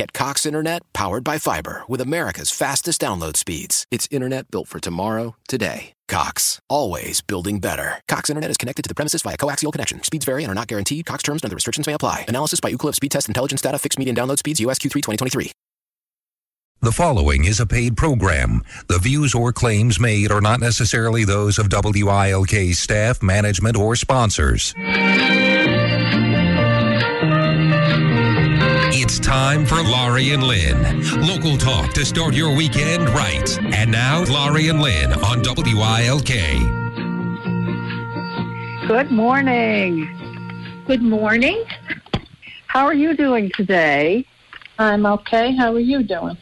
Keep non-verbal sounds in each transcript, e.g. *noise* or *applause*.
Get Cox Internet powered by fiber with America's fastest download speeds. It's internet built for tomorrow, today. Cox, always building better. Cox Internet is connected to the premises via coaxial connection. Speeds vary and are not guaranteed. Cox terms and other restrictions may apply. Analysis by Ookla Speed Test Intelligence Data. Fixed median download speeds. US Q3 2023. The following is a paid program. The views or claims made are not necessarily those of WILK staff, management, or sponsors. It's time for Laurie and Lynn. Local talk to start your weekend right. And now, Laurie and Lynn on WILK. Good morning. Good morning. How are you doing today? I'm okay. How are you doing?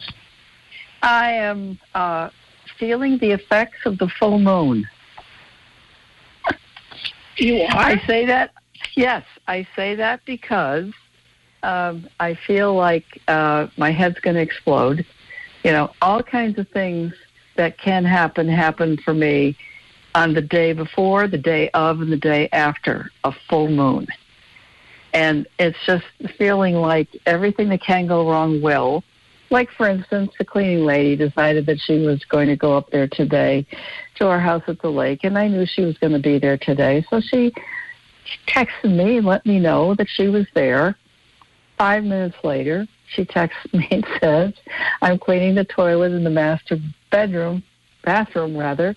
I am uh, feeling the effects of the full moon. You are? I say that, yes, I say that because um, I feel like uh, my head's going to explode. You know, all kinds of things that can happen happen for me on the day before, the day of, and the day after a full moon. And it's just feeling like everything that can go wrong will. Like, for instance, the cleaning lady decided that she was going to go up there today to our house at the lake, and I knew she was going to be there today. So she texted me and let me know that she was there Five minutes later, she texts *laughs* me and says, I'm cleaning the toilet in the master bedroom, bathroom rather,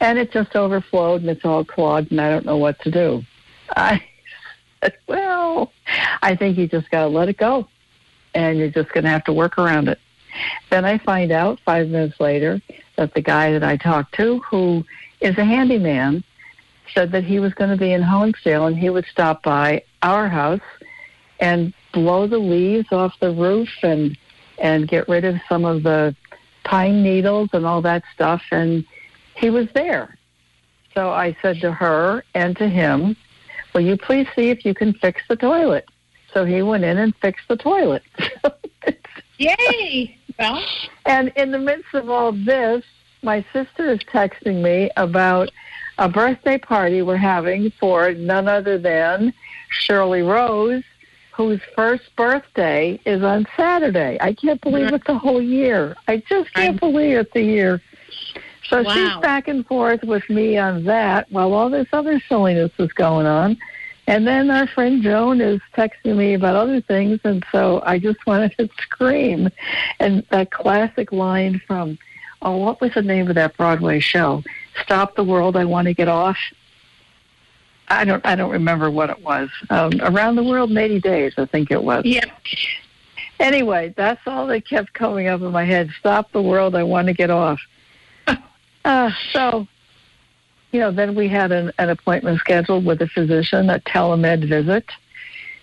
and it just overflowed and it's all clogged and I don't know what to do. I *laughs* said, Well, I think you just got to let it go and you're just going to have to work around it. Then I find out five minutes later that the guy that I talked to, who is a handyman, said that he was going to be in Honesdale and he would stop by our house and blow the leaves off the roof and and get rid of some of the pine needles and all that stuff and he was there. So I said to her and to him, Will you please see if you can fix the toilet? So he went in and fixed the toilet. *laughs* Yay! Well, and in the midst of all this, my sister is texting me about a birthday party we're having for none other than Shirley Rose, whose first birthday is on Saturday. I can't believe it's a whole year. I just can't believe it's a year. So wow. she's back and forth with me on that while all this other silliness is going on. And then our friend Joan is texting me about other things, and so I just wanted to *laughs* scream. And that classic line from, oh, what was the name of that Broadway show? Stop the World, I Want to Get Off. I don't I don't remember what it was. Um, around the world in 80 days, I think it was. Yep. Anyway, that's all that kept coming up in my head. Stop the world! I want to get off. *laughs* uh, so, you know, then we had an, an appointment scheduled with a physician, a telemed visit,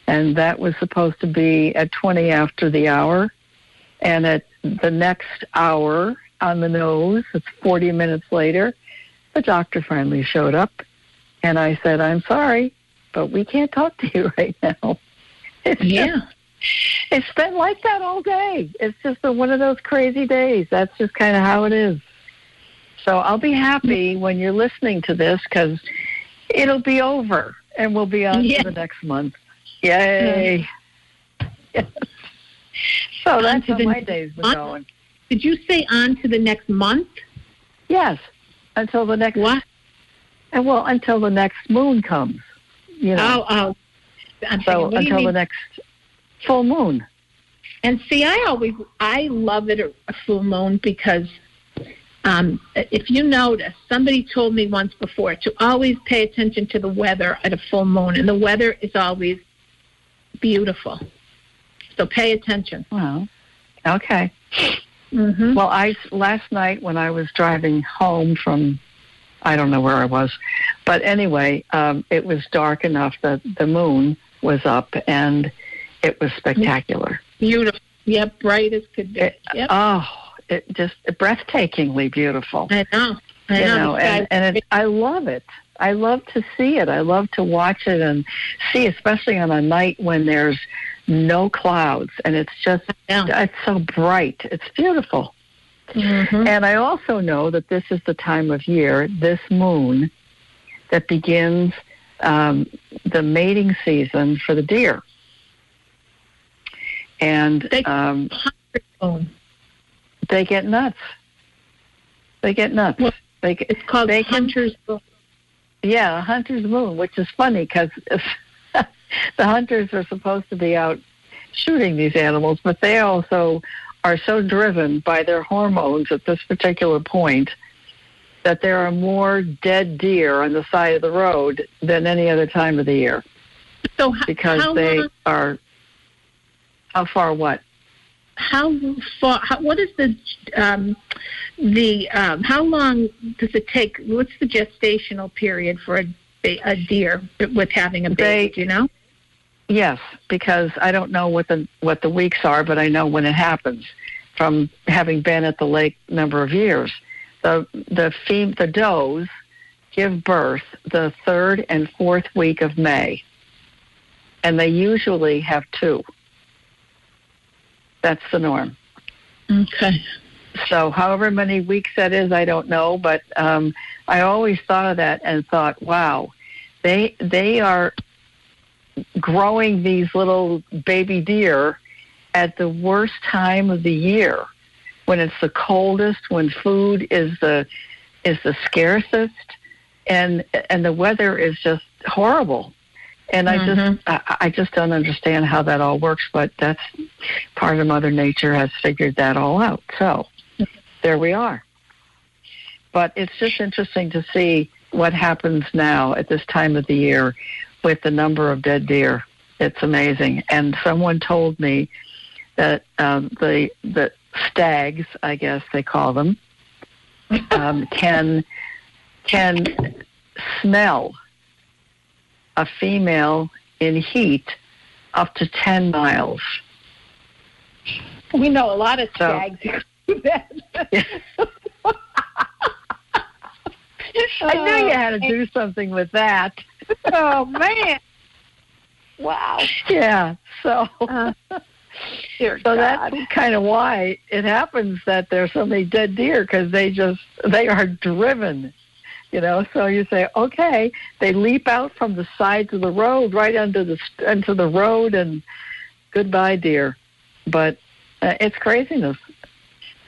and that was supposed to be at 20 after the hour. And at the next hour on the nose, it's 40 minutes later, the doctor finally showed up and I said, I'm sorry, but we can't talk to you *laughs* right now. It's yeah. Just, it's been like that all day. It's just been one of those crazy days. That's just kind of how it is. So I'll be happy mm. when you're listening to this because it'll be over and we'll be on yeah. to the next month. Yay. Yes. *laughs* So that's how the, my days were on, going. Did you say on to the next month? Yes, until the next what? And well, until the next moon comes. You know. Oh, oh. I'm so thinking, until the next full moon. And see, I always I love it a full moon because um, if you notice, somebody told me once before to always pay attention to the weather at a full moon, and the weather is always beautiful. So pay attention. Well, Okay. Mm-hmm. Well, I last night when I was driving home from, I don't know where I was, but anyway, um, it was dark enough that the moon was up and it was spectacular. Beautiful. Yep, bright as could be. It, Oh, it just breathtakingly beautiful. I know. I you know. know, and, and it, I love it. I love to see it. I love to watch it and see, especially on a night when there's no clouds and it's just it's so bright. It's beautiful. Mhm. And I also know that this is the time of year, this moon, that begins um, the mating season for the deer. And They- um, they get nuts. They get nuts. Well, They get, It's called They can- Hunter's Moon. Yeah, a hunter's moon, which is funny because *laughs* the hunters are supposed to be out shooting these animals, but they also are so driven by their hormones at this particular point that there are more dead deer on the side of the road than any other time of the year So h- because they long, are. How far? What? how far? How, what is the um, the um, how long does it take? What's the gestational period for a, a deer with having a baby? They- do you know? Yes, because I don't know what the what the weeks are, but I know when it happens from having been at the lake number of years. The the fem- the does give birth the third and fourth week of May, and they usually have two. That's the norm. Okay. So, however many weeks that is, I don't know, but um, I always thought of that and thought, wow, they they are growing these little baby deer at the worst time of the year, when it's the coldest, when food is the is the scarcest, and and the weather is just horrible. And I Mhm. just I, I just don't understand how that all works, but that's part of Mother Nature has figured that all out. So there we are. But it's just interesting to see what happens now at this time of the year with the number of dead deer. It's amazing. And someone told me that um, the the stags, I guess they call them, *laughs* um, can can smell a female in heat up to ten miles. We know a lot of stags. *laughs* I knew you had to do something with that. *laughs* oh man! Wow. Yeah. So Uh, so God. that's kind of why it happens that there's so many dead deer because they just they are driven. You know, so you say, okay, they leap out from the sides of the road right under the into the road, and goodbye, deer. But uh, it's craziness.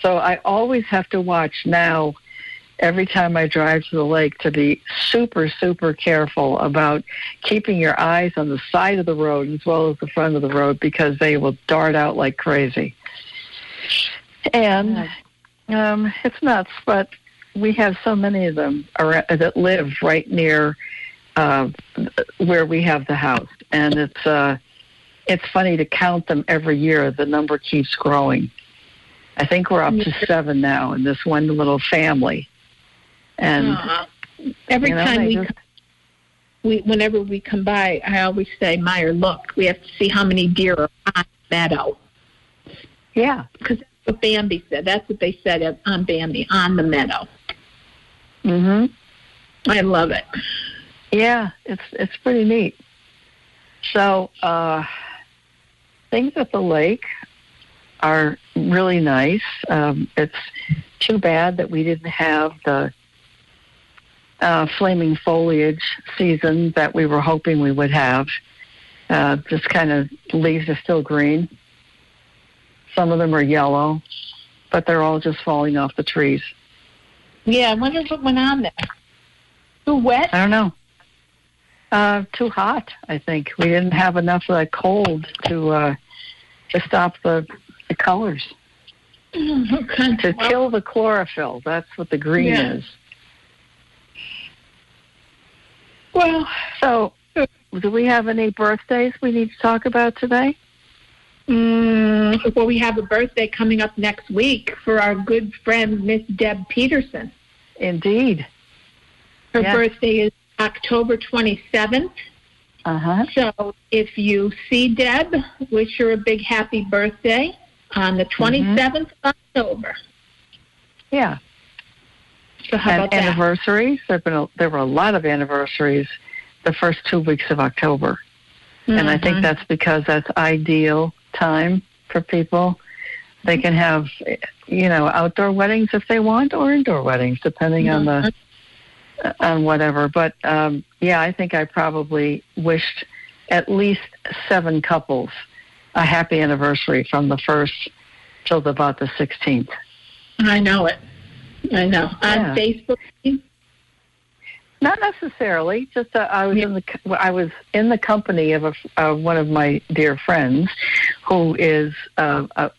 So I always have to watch now. Every time I drive to the lake, to be super, super careful about keeping your eyes on the side of the road as well as the front of the road because they will dart out like crazy. And um, it's nuts, but we have so many of them ar- that live right near uh, where we have the house, and it's uh, it's funny to count them every year. The number keeps growing. I think we're up to seven now in this one little family, and Uh, every you know, time we, just- we, whenever we come by, I always say, Meyer, look, we have to see how many deer are on the meadow. yeah, Because that's what Bambi said. That's what they said on Bambi, on the meadow. hmm I love it. Yeah, it's it's pretty neat. So uh, things at the lake are really nice. Um, it's too bad that we didn't have the uh, flaming foliage season that we were hoping we would have. Uh, just kind of leaves are still green. Some of them are yellow, but they're all just falling off the trees. Yeah, I wonder what went on there. Too wet? I don't know. Uh, too hot, I think. We didn't have enough of that cold to uh, to stop the the colors *laughs* Okay. to kill the chlorophyll. That's what the green Yeah. is. Well, So, do we have any birthdays we need to talk about today? Mm, well, we have a birthday coming up next week for our good friend Miss Deb Peterson. Indeed. Her Yes. birthday is October 27th. Uh huh. So if you see Deb, wish her a big happy birthday on the 27th of October. Yeah. So how and anniversaries. There've been a, there were a lot of anniversaries the first two weeks of October, and I think Mhm. that's because that's ideal time for people. They can have, you know, outdoor weddings if they want, or indoor weddings, depending on the on whatever. But um, yeah, I think I probably wished at least seven couples a happy anniversary from the first till about the sixteenth. I know it. I know. Yeah. On Facebook, Not necessarily. Just uh, I was in the I was in the company of a, uh, one of my dear friends, who is uh, a,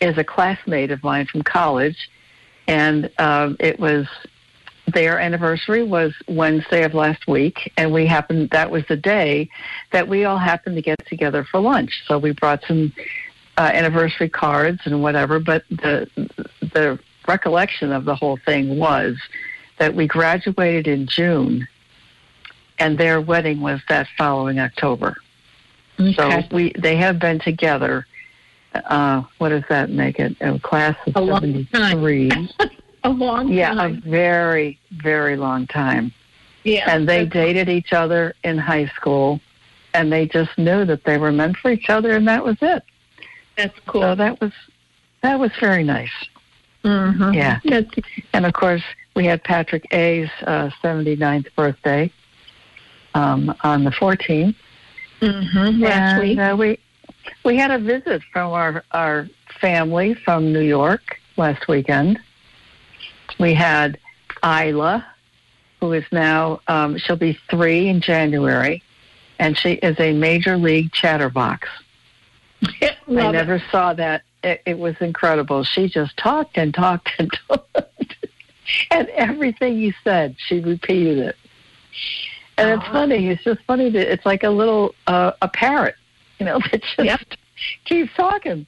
is a classmate of mine from college, and um, it was their anniversary was Wednesday of last week, and we happened that was the day that we all happened to get together for lunch. So we brought some uh, anniversary cards and whatever. But the the recollection of the whole thing was that we graduated in June, and their wedding was that following October. Okay. So we they have been together. Uh, what does that make it? A class of A seventy three. *laughs* a long time. Yeah, a very very long time. yeah. And they dated each other in high school, and they just knew that they were meant for each other, and that was it. That's cool. So that was that was very nice. Mhm. Yeah. That's, And of course, we had Patrick A's uh, 79th birthday um, on the 14th. mhm. Last and, week. Uh, we we had a visit from our our family from New York last weekend. We had Isla, who is now um, she'll be three in January, and she is a major league chatterbox. *laughs* I Love it. never saw that. It, it was incredible. She just talked and talked and *laughs* talked. and everything you said, she repeated it. And it's funny. It's just funny that it's like a little uh, a parrot, you know, *laughs* that just Yep. keeps talking.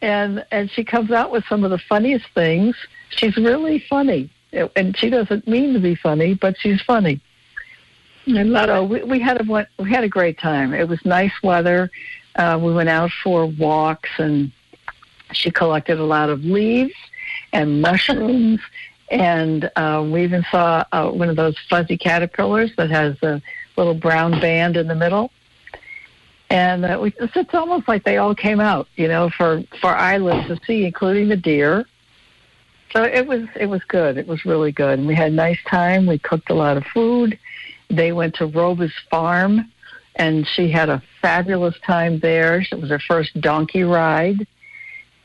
And and she comes out with some of the funniest things. She's really funny, and she doesn't mean to be funny, but she's funny. I love So it. we, we had a we had a great time. It was nice weather. Uh, we went out for walks, and she collected a lot of leaves and mushrooms, and uh, we even saw uh, one of those fuzzy caterpillars that has a little brown band in the middle. And uh, we, it's, almost like they all came out, you know, for for Isla to see, including the deer. So it was it was good. It was really good, and we had a nice time. We cooked a lot of food. They went to Roba's farm, and she had a fabulous time there. It was her first donkey ride,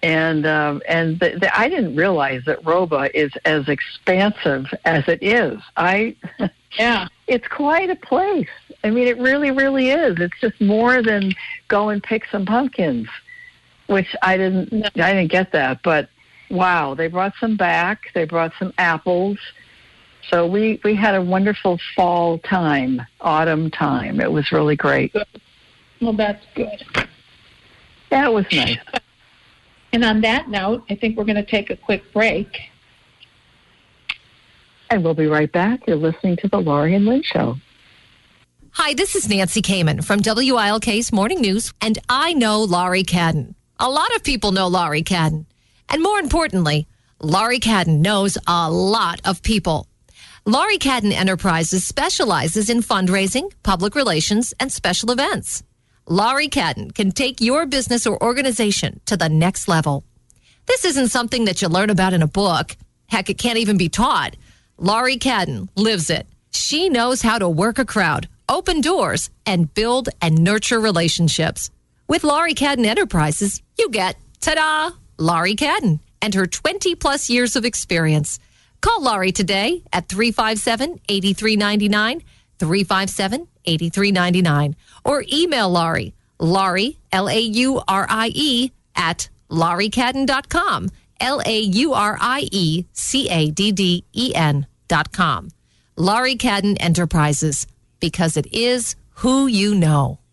and um, and the, the, I didn't realize that Roba is as expansive as it is. I *laughs* Yeah. it's quite a place. I mean, it really, really is. It's just more than go and pick some pumpkins, which I didn't. No. I didn't get that, but wow, they brought some back. They brought some apples. So we we had a wonderful fall time, autumn time. It was really great. Well, that's good. That was nice. *laughs* And on that note, I think we're going to take a quick break. And we'll be right back. You're listening to the Laurie and Lynn Show. Hi, this is Nancy Kamen from WILK's Morning News, and I know Laurie Cadden. A lot of people know Laurie Cadden. And more importantly, Laurie Cadden knows a lot of people. Laurie Cadden Enterprises specializes in fundraising, public relations, and special events. Laurie Cadden can take your business or organization to the next level. This isn't something that you learn about in a book. Heck, it can't even be taught. Laurie Cadden lives it. She knows how to work a crowd, open doors, and build and nurture relationships. With Laurie Cadden Enterprises, you get, ta-da, Laurie Cadden and her 20 plus years of experience. Call Laurie today at 357 8399, 357 8399, or email Laurie, Laurie, L A U R I E, at lauriecadden.com, L A U R I E C A D D E N dot com. Laurie Cadden Enterprises, because it is who you know.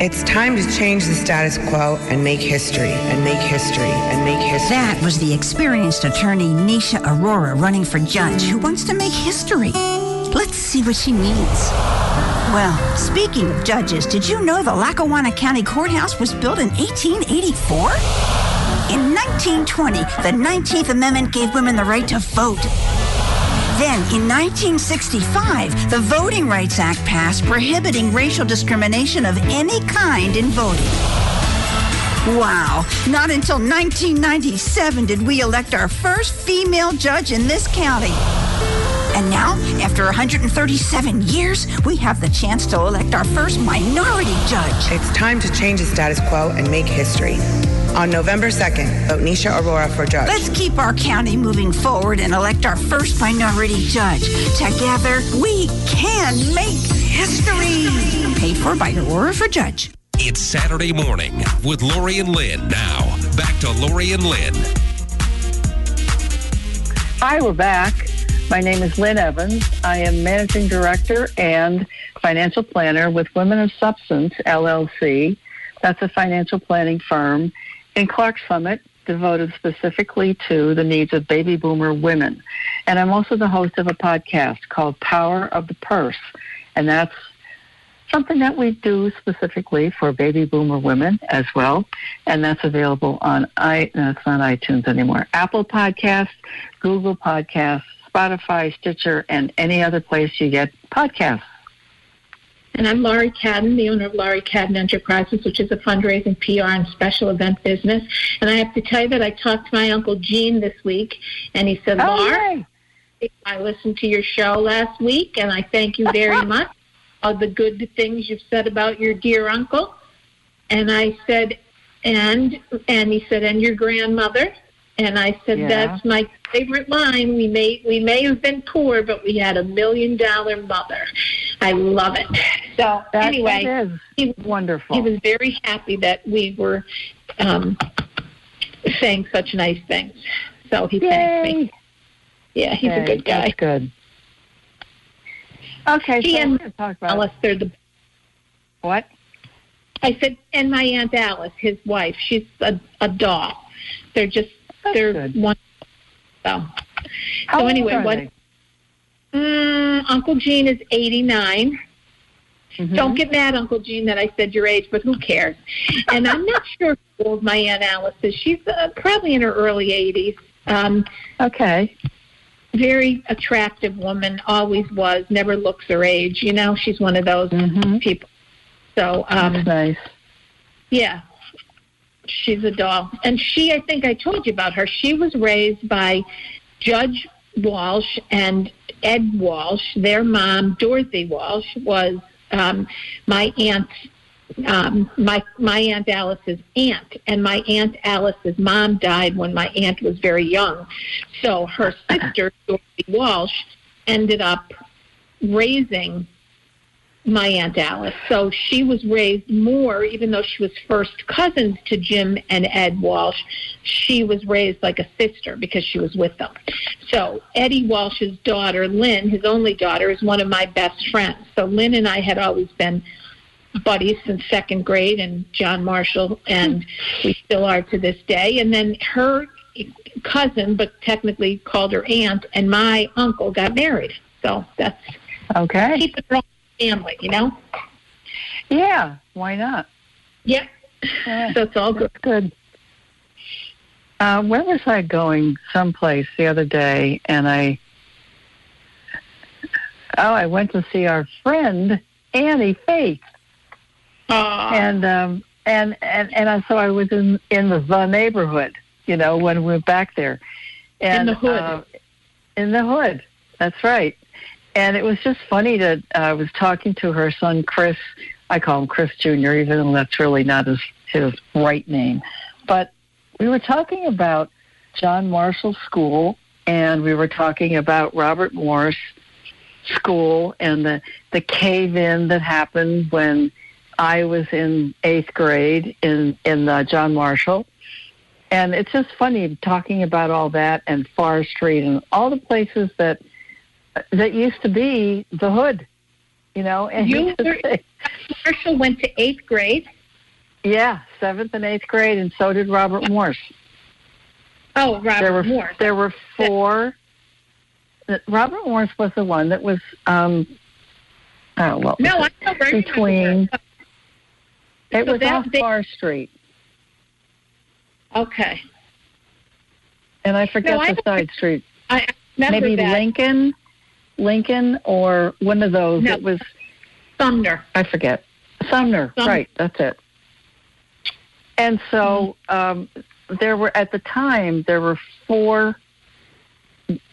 It's time to change the status quo and make history, and make history, and make history. That was the experienced attorney Nisha Aurora running for judge who wants to make history. Let's see what she means. Well, speaking of judges, did you know the Lackawanna County Courthouse was built in 1884? In 1920, the 19th Amendment gave women the right to vote. Then, in 1965, the Voting Rights Act passed prohibiting racial discrimination of any kind in voting. Wow, not until 1997 did we elect our first female judge in this county. And now, after 137 years, we have the chance to elect our first minority judge. It's time to change the status quo and make history. On November 2nd, vote Nisha Aurora for judge. Let's keep our county moving forward and elect our first minority judge. Together, we can make history. Paid for by Aurora for Judge. It's Saturday morning with Laurie and Lynn. Now, back to Laurie and Lynn. Hi, we're back. My name is Lynn Evans. I am managing director and financial planner with Women of Substance, LLC. That's a financial planning firm in Clarks Summit devoted specifically to the needs of baby boomer women. And I'm also the host of a podcast called Power of the Purse. And that's something that we do specifically for baby boomer women as well. And that's available on i no, it's not iTunes anymore. Apple Podcasts, Google Podcasts, Spotify, Stitcher, and any other place you get podcasts. And I'm Laurie Cadden, the owner of Laurie Cadden Enterprises, which is a fundraising, PR, and special event business. And I have to tell you that I talked to my Uncle Gene this week, and he said, Oh, Laura, I listened to your show last week, and I thank you very *laughs* much for the good things you've said about your dear uncle. And I said, and and he said, and your grandmother. And I said, Yeah. that's my favorite line. We may we may have been poor, but we had a million dollar mother. I love it. So That, anyway, that is he, wonderful. he was very happy that we were um, saying such nice things. So he thanked me. Yeah, he's a good guy. That's good. Okay, He so and we're talk about Alice, they're the. what? I said, and my aunt Alice, his wife, she's a, a doll. They're just That's they're good. So, How so anyway, what? Mm, Uncle Gene is eighty Mhm. Don't get mad, Uncle Gene, that I said your age, but who cares? And I'm not *laughs* sure how old my aunt Alice is. She's uh, probably in her early 80s. Um, Okay. very attractive woman, always was, never looks her age. You know, she's one of those Mm-hmm. people. So, um, That's nice. yeah, she's a doll. And she, I think I told you about her. She was raised by Judge Walsh and Ed Walsh. Their mom, Dorothy Walsh, was um, my aunt. Um, my my aunt Alice's aunt, and my aunt Alice's mom died when my aunt was very young. So her sister *laughs* Dorothy Walsh ended up raising my aunt Alice. So she was raised more, even though she was first cousins to Jim and Ed Walsh. She was raised like a sister because she was with them. So Eddie Walsh's daughter, Lynn, his only daughter, is one of my best friends. So Lynn and I had always been buddies since second grade, and John Marshall, and we still are to this day. And then her cousin, but technically called her aunt, and my uncle got married. So that's Okay. keep it family, you know? Yeah. Why not? Yep. Yeah. So it's all good. Good. Uh, where was I going? Someplace the other day, and I. Oh, I went to see our friend Annie Faith, Aw. and um, and and and I, so I was in in the, the neighborhood, you know, when we were back there, and the hood. uh, in the hood. That's right. And it was just funny that uh, I was talking to her son Chris I call him Chris Jr., even though that's really not his, his right name. But we were talking about John Marshall School, and we were talking about Robert Morris School and the, the cave in that happened when I was in eighth grade in, in uh, John Marshall. And it's just funny talking about all that and Far Street and all the places that that used to be the hood, you know. And You *laughs* were- Marshall went to eighth grade. yeah, seventh and eighth grade, and so did Robert Morse. Oh, Robert there were Morse. there were four. Robert Morse was the one that was um, oh well, No, I know between. It So was that- off they- Farr Street, Okay. and I forget No, the don't- side street. I remember Maybe that. Lincoln, Lincoln, or one of those. No. It was Sumner. I forget. Sumner, Sumner. right? That's it. And so um, there were at the time there were four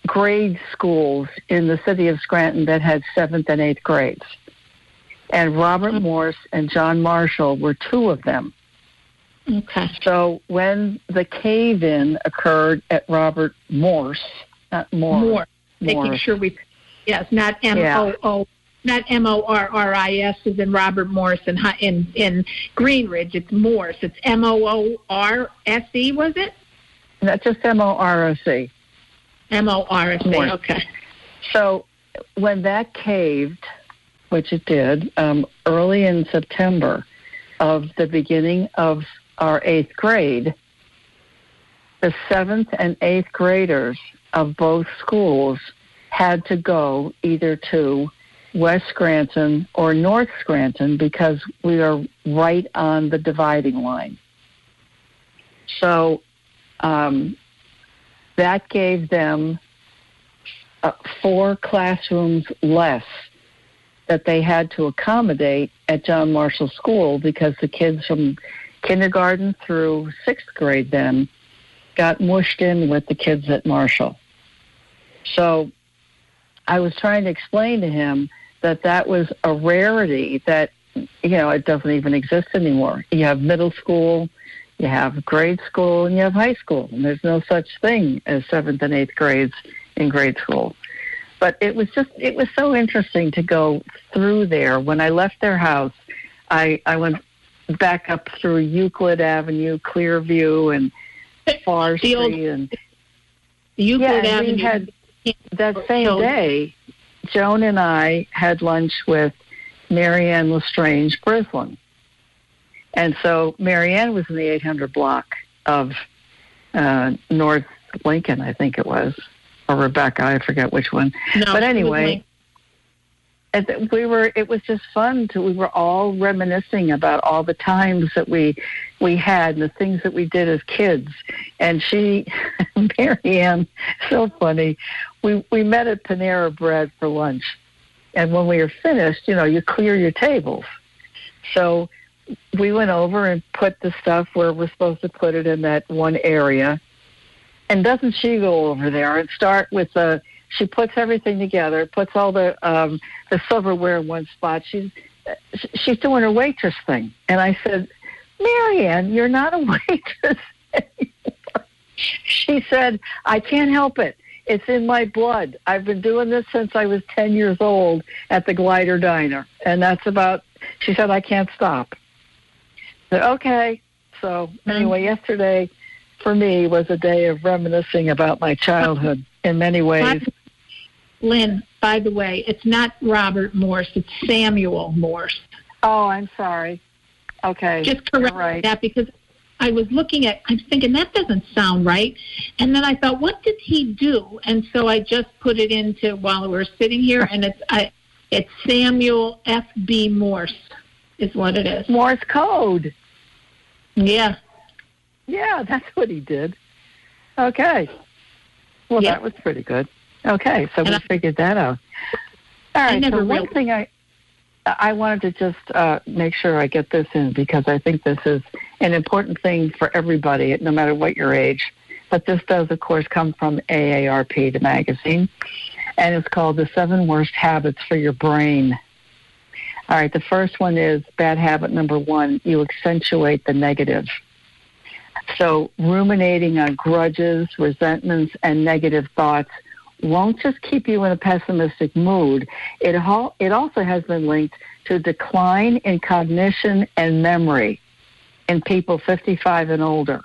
grade schools in the city of Scranton that had seventh and eighth grades, and Robert Mm-hmm. Morse and John Marshall were two of them. Okay. So when the cave-in occurred at Robert Morse, not Morse, More. Making sure we, yes, not M O O, not M O R R I S as in Robert Morris in in in Greenridge. It's Morse. It's M O O R S E. Was it Not just M O R O C. M O R S E? Okay. So when that caved, which it did, um, early in September of the beginning of our eighth grade, the seventh and eighth graders of both schools had to go either to West Scranton or North Scranton because we are right on the dividing line. So um, that gave them uh, four classrooms less that they had to accommodate at John Marshall School because the kids from kindergarten through sixth grade then got mushed in with the kids at Marshall. So I was trying to explain to him that that was a rarity that, you know, it doesn't even exist anymore. You have middle school, you have grade school, and you have high school, and there's no such thing as seventh and eighth grades in grade school. But it was just, it was so interesting to go through there. When I left their house, I, I went back up through Euclid Avenue, Clearview, and *laughs* Far Street, and Euclid yeah, and Avenue. we had that same So- day. Joan and I had lunch with Marianne Lestrange Brislin, and so Marianne was in the 800 block of uh, North Lincoln, I think it was, or Rebecca, I forget which one. No, but anyway, and we were it was just fun to we were all reminiscing about all the times that we we had and the things that we did as kids and she *laughs* marianne so funny we we met at panera bread for lunch and when we were finished you know you clear your tables so we went over and put the stuff where we're supposed to put it in that one area and doesn't she go over there and start with the she puts everything together, puts all the um, the silverware in one spot. She's she's doing her waitress thing, and I said, Marianne, you're not a *laughs* waitress anymore. She said, I can't help it. It's in my blood. I've been doing this since I was 10 years old at the Glider Diner. And that's about, she said, I can't stop. I said, okay. So, anyway, mm-hmm. yesterday for me was a day of reminiscing about my childhood in many ways. Lynn, by the way, it's not Robert Morse. It's Samuel Morse. Oh, I'm sorry. Okay. Just correct right. that because I was looking at, I'm thinking that doesn't sound right. And then I thought, what did he do? And so I just put it into while we were sitting here, and it's I, it's Samuel F. B. Morse is what it is. Morse code. Yeah. Yeah, that's what he did. Okay. Well, Yeah. that was pretty good. Okay, so And we I- figured that out. All never so one thing I I wanted to just uh, make sure I get this in because I think this is an important thing for everybody, no matter what your age. But this does, of course, come from AARP, the magazine, and it's called "The Seven Worst Habits for Your Brain." All right, the first one is bad habit number one you accentuate the negative. So, ruminating on grudges, resentments, and negative thoughts won't just keep you in a pessimistic mood. It, ho- it also has been linked to decline in cognition and memory in people 55 and older.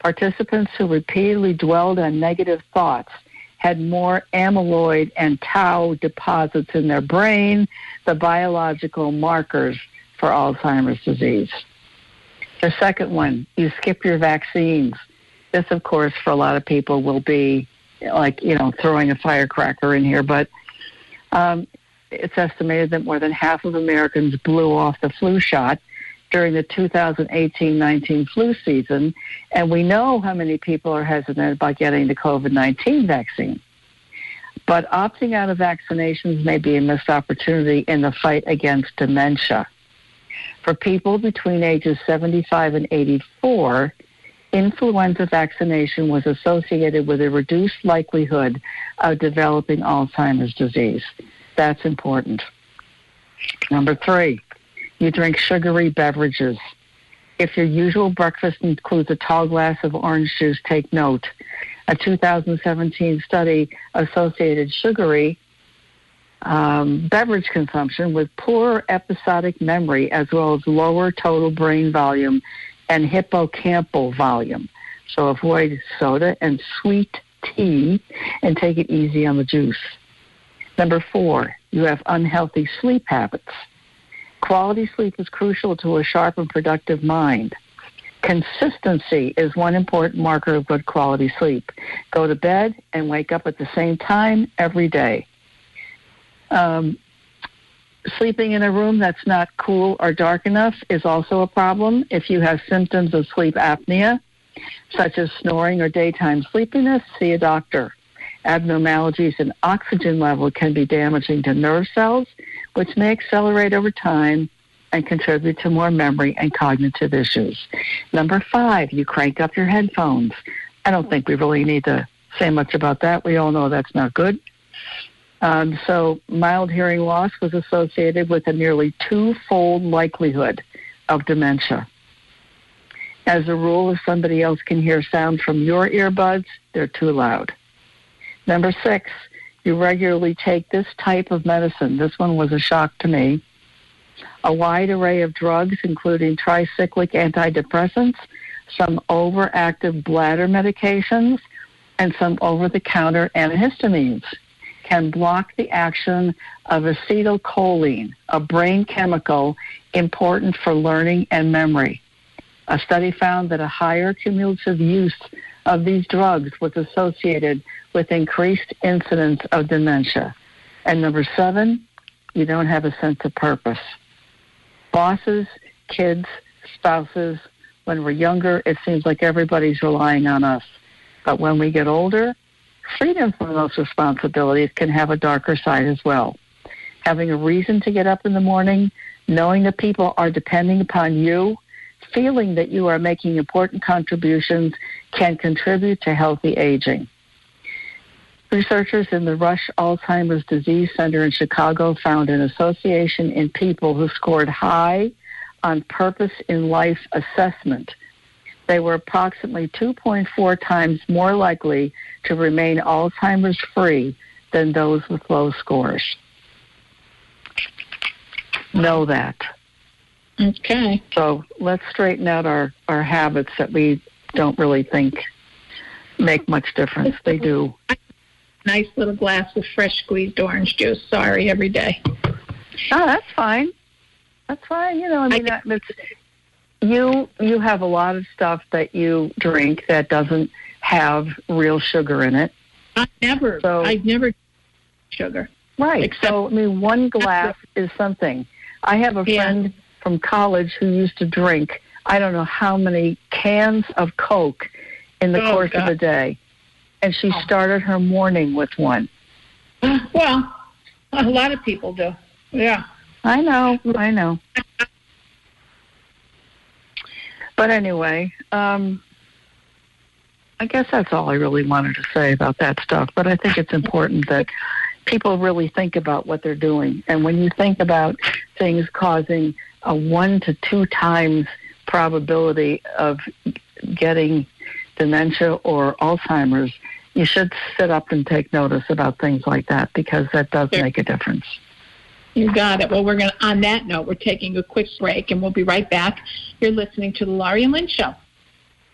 Participants who repeatedly dwelled on negative thoughts had more amyloid and tau deposits in their brain, the biological markers for Alzheimer's disease. The second one, you skip your vaccines. This, of course, for a lot of people will be like, you know, throwing a firecracker in here, but um, it's estimated that more than half of Americans blew off the flu shot during the 2018-19 flu season, and we know how many people are hesitant about getting the COVID-19 vaccine. But opting out of vaccinations may be a missed opportunity in the fight against dementia. For people between ages 75 and 84, influenza vaccination was associated with a reduced likelihood of developing Alzheimer's disease. That's important. Number three, you drink sugary beverages. If your usual breakfast includes a tall glass of orange juice, take note. A 2017 study associated sugary um, beverage consumption with poor episodic memory as well as lower total brain volume and hippocampal volume. So avoid soda and sweet tea and take it easy on the juice. Number four, you have unhealthy sleep habits. Quality sleep is crucial to a sharp and productive mind. Consistency is one important marker of good quality sleep. Go to bed and wake up at the same time every day. Um, sleeping in a room that's not cool or dark enough is also a problem. If you have symptoms of sleep apnea, such as snoring or daytime sleepiness, see a doctor. Abnormalities in oxygen level can be damaging to nerve cells, which may accelerate over time and contribute to more memory and cognitive issues. Number five, you crank up your headphones. I don't think we really need to say much about that. We all know that's not good. Um, so, mild hearing loss was associated with a nearly two-fold likelihood of dementia. As a rule, if somebody else can hear sound from your earbuds, they're too loud. Number six, you regularly take this type of medicine. This one was a shock to me. A wide array of drugs, including tricyclic antidepressants, some overactive bladder medications, and some over the counter antihistamines can block the action of acetylcholine, a brain chemical important for learning and memory. A study found that a higher cumulative use of these drugs was associated with increased incidence of dementia. And number seven, you don't have a sense of purpose. Bosses, kids, spouses, when we're younger, it seems like everybody's relying on us. But when we get older, freedom from those responsibilities can have a darker side as well. Having a reason to get up in the morning, knowing that people are depending upon you, feeling that you are making important contributions can contribute to healthy aging. Researchers in the Rush Alzheimer's Disease Center in Chicago found an association in people who scored high on purpose in life assessment they were approximately 2.4 times more likely to remain Alzheimer's free than those with low scores. Know that. Okay. So let's straighten out our, our habits that we don't really think make much difference. They do. Nice little glass of fresh squeezed orange juice. Sorry, every day. Oh, that's fine. That's fine. You know, I mean, I, it's you you have a lot of stuff that you drink that doesn't have real sugar in it. I never. So, I've never sugar. Right. Except so I mean, one glass is something. I have a friend yeah. from college who used to drink I don't know how many cans of Coke in the oh, course God. of a day, and she oh. started her morning with one. Well, a lot of people do. Yeah. I know. I know. But anyway, um, I guess that's all I really wanted to say about that stuff. But I think it's important that people really think about what they're doing. And when you think about things causing a one to two times probability of getting dementia or Alzheimer's, you should sit up and take notice about things like that because that does make a difference. You got it. Well, we're going to, on that note, we're taking a quick break and we'll be right back. You're listening to the Laurie and Lynn Show.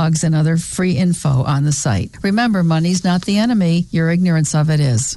and other free info on the site. Remember, money's not the enemy, your ignorance of it is.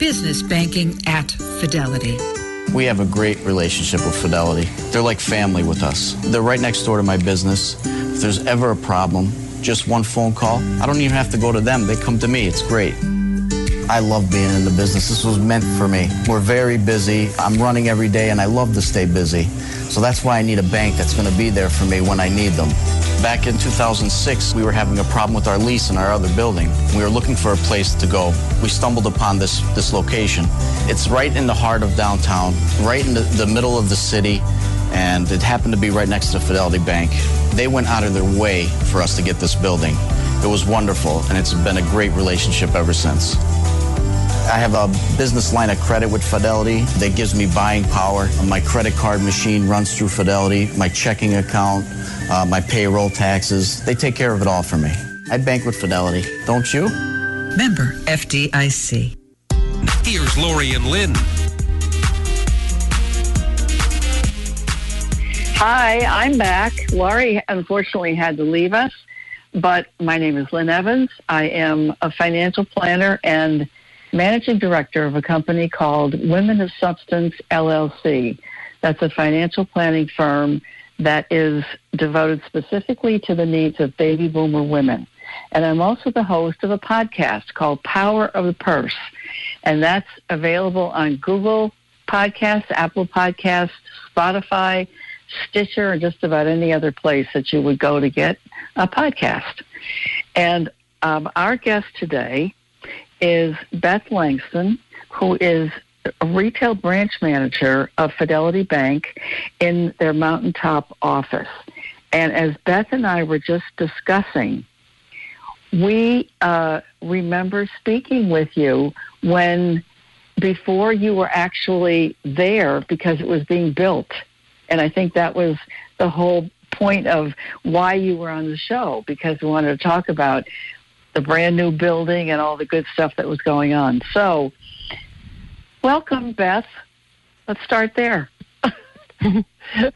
Business banking at Fidelity. We have a great relationship with Fidelity. They're like family with us. They're right next door to my business. If there's ever a problem, just one phone call, I don't even have to go to them. They come to me. It's great. I love being in the business. This was meant for me. We're very busy. I'm running every day and I love to stay busy. So that's why I need a bank that's going to be there for me when I need them. Back in 2006, we were having a problem with our lease in our other building. We were looking for a place to go. We stumbled upon this, this location. It's right in the heart of downtown, right in the, the middle of the city, and it happened to be right next to Fidelity Bank. They went out of their way for us to get this building. It was wonderful, and it's been a great relationship ever since. I have a business line of credit with Fidelity that gives me buying power. My credit card machine runs through Fidelity, my checking account, uh, my payroll taxes. They take care of it all for me. I bank with Fidelity, don't you? Member FDIC. Here's Laurie and Lynn. Hi, I'm back. Laurie unfortunately had to leave us, but my name is Lynn Evans. I am a financial planner and managing director of a company called Women of Substance LLC. That's a financial planning firm that is devoted specifically to the needs of baby boomer women. And I'm also the host of a podcast called Power of the Purse. And that's available on Google Podcasts, Apple Podcasts, Spotify, Stitcher, or just about any other place that you would go to get a podcast. And um, our guest today is Beth Langston, who is a retail branch manager of Fidelity Bank in their mountaintop office. And as Beth and I were just discussing, we uh, remember speaking with you when before you were actually there because it was being built. And I think that was the whole point of why you were on the show because we wanted to talk about the brand new building and all the good stuff that was going on. So, welcome, Beth. Let's start there. *laughs*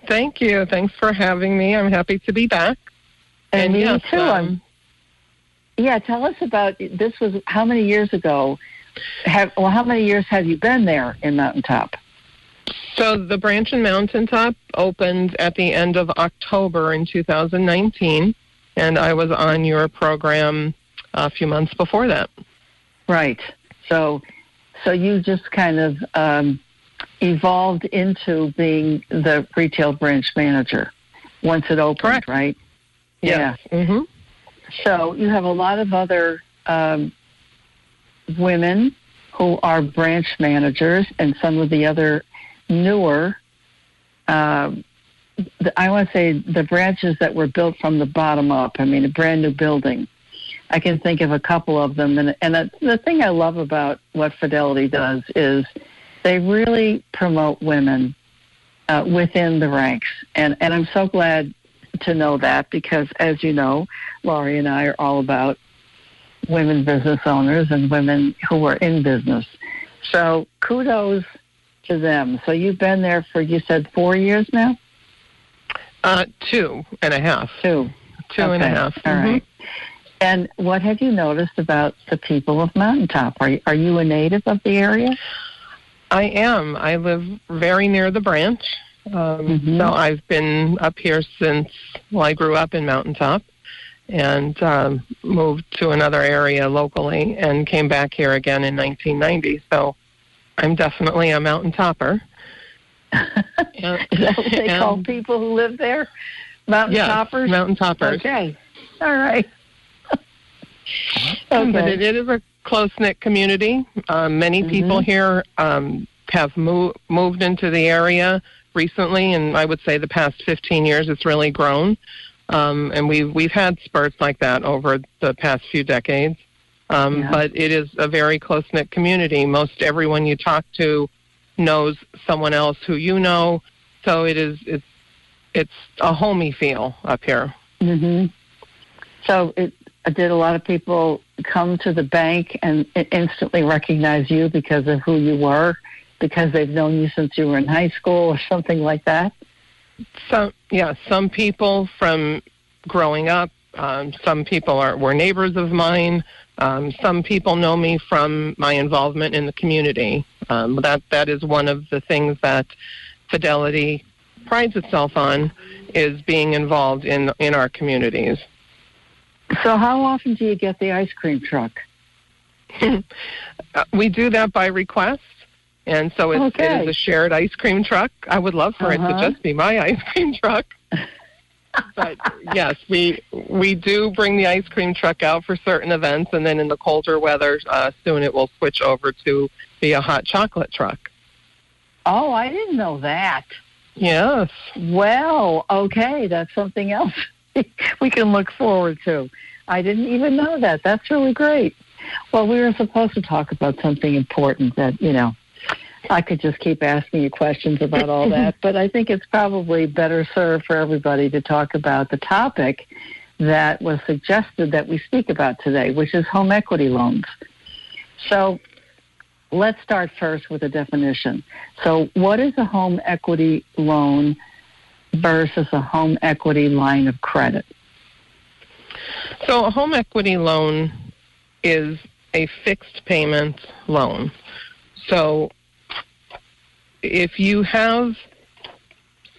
Thank you. Thanks for having me. I'm happy to be back. And, and me yes, too. Um, yeah, tell us about this. Was how many years ago Have, well, how many years have you been there in Mountaintop? So the branch in Mountaintop opened at the end of October in 2019, and I was on your program a few months before that. Right. So, so you just kind of um, evolved into being the retail branch manager once it opened, Correct. right? Yeah. Mm-hmm. So you have a lot of other um, women who are branch managers, and some of the other newer. The, I want to say the branches that were built from the bottom up. I mean, a brand new building. I can think of a couple of them, and and the, the thing I love about what Fidelity does is they really promote women uh, within the ranks, and and I'm so glad to know that because, as you know, Laurie and I are all about women business owners and women who are in business. So kudos to them. So you've been there for you said four years now. Uh, two and a half. Two. Two and a half. All Mhm. right. And what have you noticed about the people of Mountaintop? Are you, are you a native of the area? I am. I live very near the branch. Um, Mhm. So I've been up here since, well, I grew up in Mountaintop and um, moved to another area locally and came back here again in 1990. So I'm definitely a mountaintopper. *laughs* And- Is that what they call people who live there? Mountain Yes, toppers? mountain toppers. Okay. All right. Um, But it, it is a close knit community. Um, many people Mhm. here um, have mo- moved into the area recently, and I would say the past 15 years it's really grown. Um, and we've we've had spurts like that over the past few decades. Um, Yeah. But it is a very close knit community. Most everyone you talk to knows someone else who you know, so it is it's it's a homey feel up here. hmm So, it, did a lot of people come to the bank and instantly recognize you because of who you were, because they've known you since you were in high school or something like that? Some, yeah, some people from growing up. Um, some people are were neighbors of mine. Um, some people know me from my involvement in the community. Um, that that is one of the things that Fidelity prides itself on is being involved in in our communities. So, how often do you get the ice cream truck? *laughs* We do that by request, and so it's, Okay. is a shared ice cream truck. I would love for it Uh-huh. to just be my *laughs* ice cream truck. but yes, we we do bring the ice cream truck out for certain events, and then in the colder weather, uh, soon it will switch over to be a hot chocolate truck. Oh, I didn't know that. Yes. Well, okay, that's something else *laughs* we can look forward to. I didn't even know that. That's really great. Well, we were supposed to talk about something important that, you know, I could just keep asking you questions about all that, *laughs* but I think it's probably better served for everybody to talk about the topic that was suggested that we speak about today, which is home equity loans. So let's start first with a definition. So, what is a home equity loan versus a home equity line of credit? So a home equity loan is a fixed payment loan. So if you have,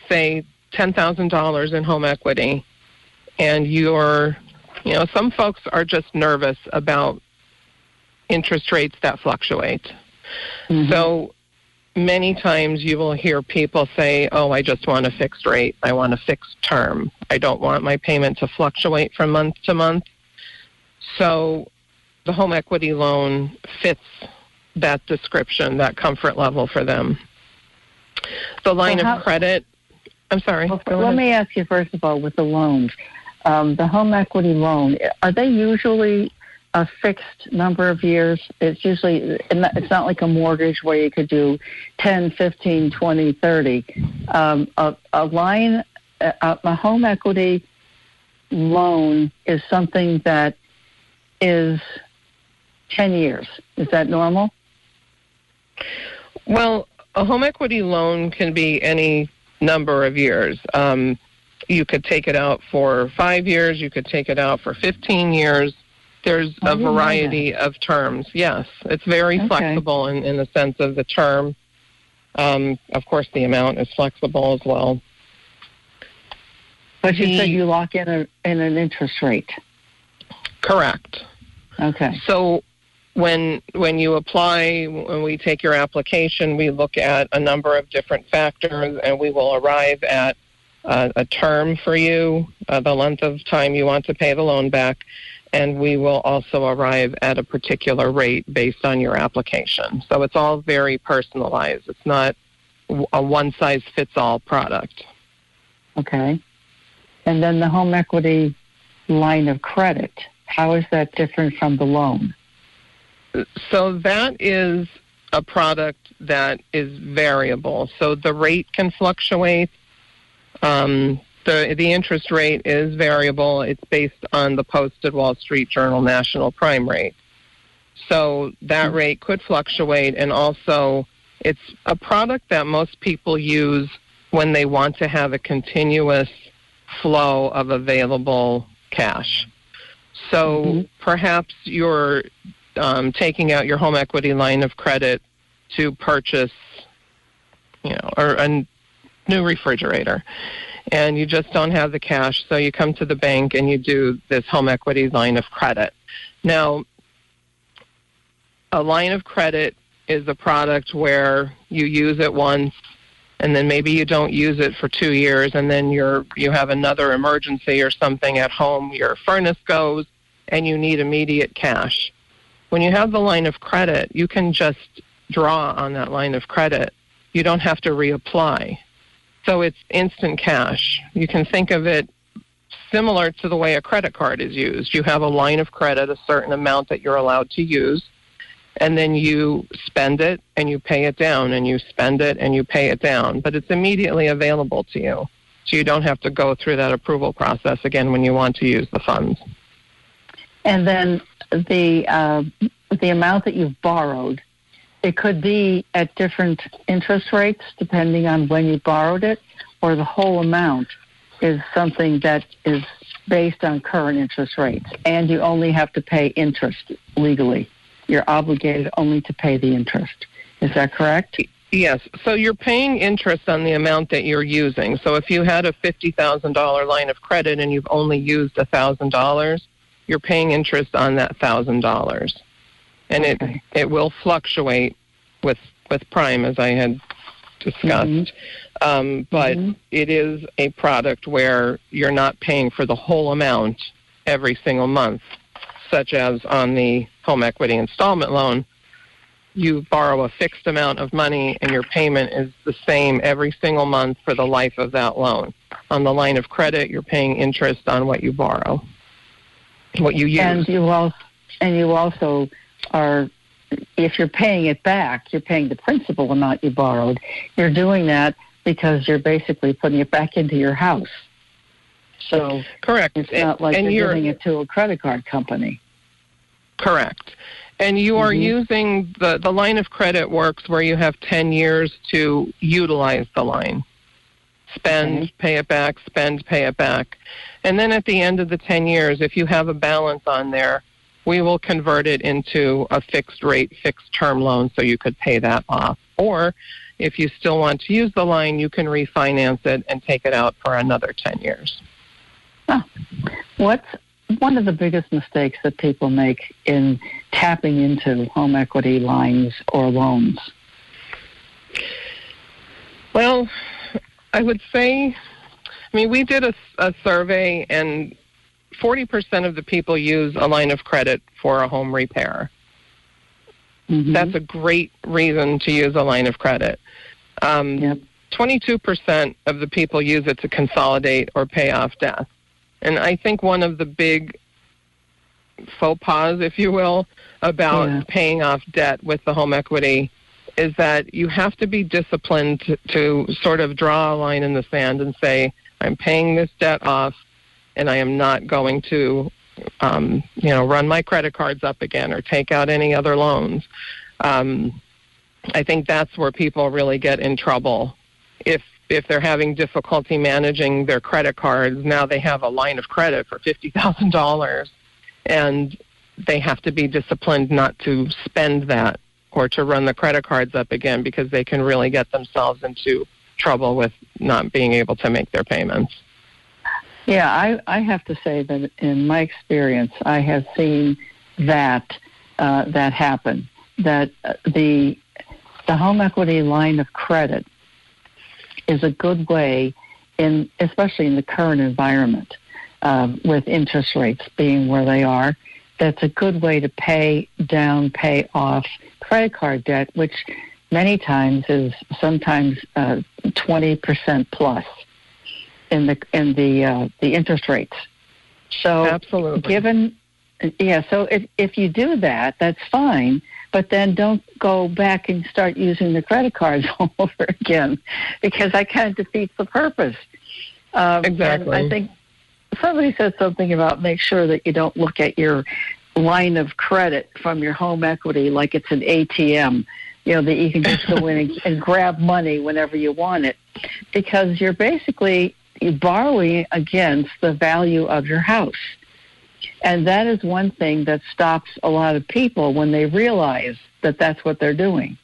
say, $10,000 in home equity and you're, you know, some folks are just nervous about interest rates that fluctuate. Mm-hmm. So many times you will hear people say, Oh, I just want a fixed rate. I want a fixed term. I don't want my payment to fluctuate from month to month. So the home equity loan fits that description, that comfort level for them. The line how- of credit, I'm sorry. Well, let ahead. me ask you first of all with the loans. Um, the home equity loan, are they usually a fixed number of years? It's usually, it's not like a mortgage where you could do 10, 15, 20, 30. Um, a, a line, a, a home equity loan is something that is 10 years. Is that normal? Well, a home equity loan can be any number of years. Um, you could take it out for five years, you could take it out for 15 years. There's a variety of terms. Yes, it's very Okay. flexible in, in the sense of the term. Um, of course, the amount is flexible as well. But you said you lock in a in an interest rate. Correct. Okay. So when when you apply, when we take your application, we look at a number of different factors, and we will arrive at uh, a term for you, uh, the length of time you want to pay the loan back, and we will also arrive at a particular rate based on your application. So it's all very personalized. It's not a one size fits all product. Okay. And then the home equity line of credit. How is that different from the loan? So that is a product that is variable. So the rate can fluctuate. Um, the the interest rate is variable. It's based on the posted Wall Street Journal national prime rate. So that rate could fluctuate, and also it's a product that most people use when they want to have a continuous flow of available cash. So perhaps you're um, taking out your home equity line of credit to purchase, you know, or a new refrigerator, and you just don't have the cash, so you come to the bank and you do this home equity line of credit. Now, a line of credit is a product where you use it once and then maybe you don't use it for two years and then you're you have another emergency or something at home your furnace goes and you need immediate cash. When you have the line of credit you can just draw on that line of credit. You don't have to reapply so it's instant cash. You can think of it similar to the way a credit card is used. You have a line of credit a certain amount that you're allowed to use and then you spend it and you pay it down and you spend it and you pay it down. But it's immediately available to you so you don't have to go through that approval process again when you want to use the funds. And then the uh, the amount that you've borrowed, it could be at different interest rates depending on when you borrowed it, or the whole amount is something that is based on current interest rates, and you only have to pay interest legally. You're obligated only to pay the interest. Is that correct? Yes. So you're paying interest on the amount that you're using. So if you had a $50,000 line of credit and you've only used $1,000, you're paying interest on that $1,000. And it it will fluctuate with with prime as I had discussed. Um, but it is a product where you're not paying for the whole amount every single month, such as on the home equity installment loan. You borrow a fixed amount of money and your payment is the same every single month for the life of that loan. On the line of credit, you're paying interest on what you borrow, what you use. And you also and you also are if you're paying it back, you're paying the principal amount you borrowed. You're doing that because you're basically putting it back into your house. So correct. It's not like and you're you're- giving it to a credit card company. Correct. And you are mm-hmm. using the, the line of credit works where you have 10 years to utilize the line. Spend, pay it back, spend, pay it back. And then at the end of the 10 years, if you have a balance on there, we will convert it into a fixed rate, fixed term loan so you could pay that off. Or if you still want to use the line, you can refinance it and take it out for another 10 years. What's one of the biggest mistakes that people make in tapping into home equity lines or loans? Well, I would say, I mean, we did a, a survey, and 40% of the people use a line of credit for a home repair. That's a great reason to use a line of credit. Um, 22% of the people use it to consolidate or pay off debt. And I think one of the big faux pas, if you will, about Yeah. paying off debt with the home equity is that you have to be disciplined to, to sort of draw a line in the sand and say, I'm paying this debt off and I am not going to, um, you know, run my credit cards up again or take out any other loans. Um, I think that's where people really get in trouble. If if they're having difficulty managing their credit cards, now they have a line of credit for fifty thousand dollars, and they have to be disciplined not to spend that or to run the credit cards up again because they can really get themselves into trouble with not being able to make their payments. Yeah, I, I have to say that in my experience, I have seen that uh, that happen. That uh, the the home equity line of credit is a good way, in especially in the current environment, uh, with interest rates being where they are. That's a good way to pay down, pay off credit card debt, which many times is sometimes uh, twenty percent plus in the in the uh, the interest rates. So Absolutely. given yeah, so if if you do that, that's fine. But then don't go back and start using the credit cards *laughs* all over again, because that kind of defeats the purpose. Um, Exactly. I think somebody said something about make sure that you don't look at your line of credit from your home equity like it's an ATM. You know that you can just go in and, *laughs* and grab money whenever you want it, because you're basically borrowing against the value of your house. And that is one thing that stops a lot of people when they realize that that's what they're doing.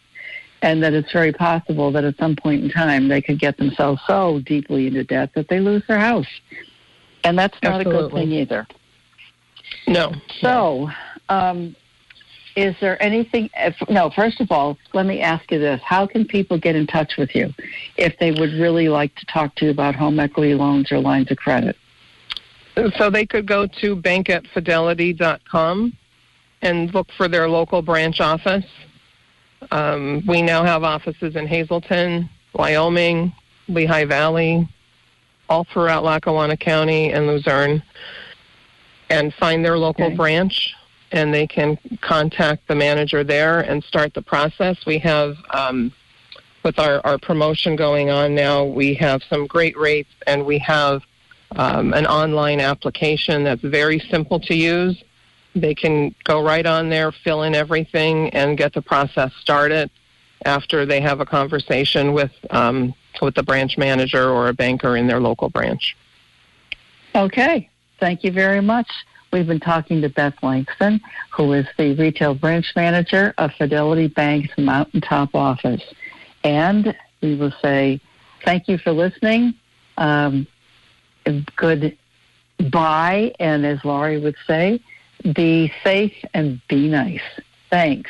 And that it's very possible that at some point in time they could get themselves so deeply into debt that they lose their house. And that's not a good thing either. No. So, um, is there anything? If, no, first of all, let me ask you this: How can people get in touch with you if they would really like to talk to you about home equity loans or lines of credit? So they could go to bankatfidelity.com and look for their local branch office. Um, we now have offices in Hazleton, Wyoming, Lehigh Valley, all throughout Lackawanna County and Luzerne, and find their local Okay. branch. And they can contact the manager there and start the process. We have, um, with our, our promotion going on now, we have some great rates and we have um, an online application that's very simple to use. They can go right on there, fill in everything, and get the process started after they have a conversation with um, with the branch manager or a banker in their local branch. Okay, thank you very much. We've been talking to Beth Langston, who is the retail branch manager of Fidelity Bank's Mountaintop office. And we will say thank you for listening. Um, good bye. And as Laurie would say, be safe and be nice. Thanks.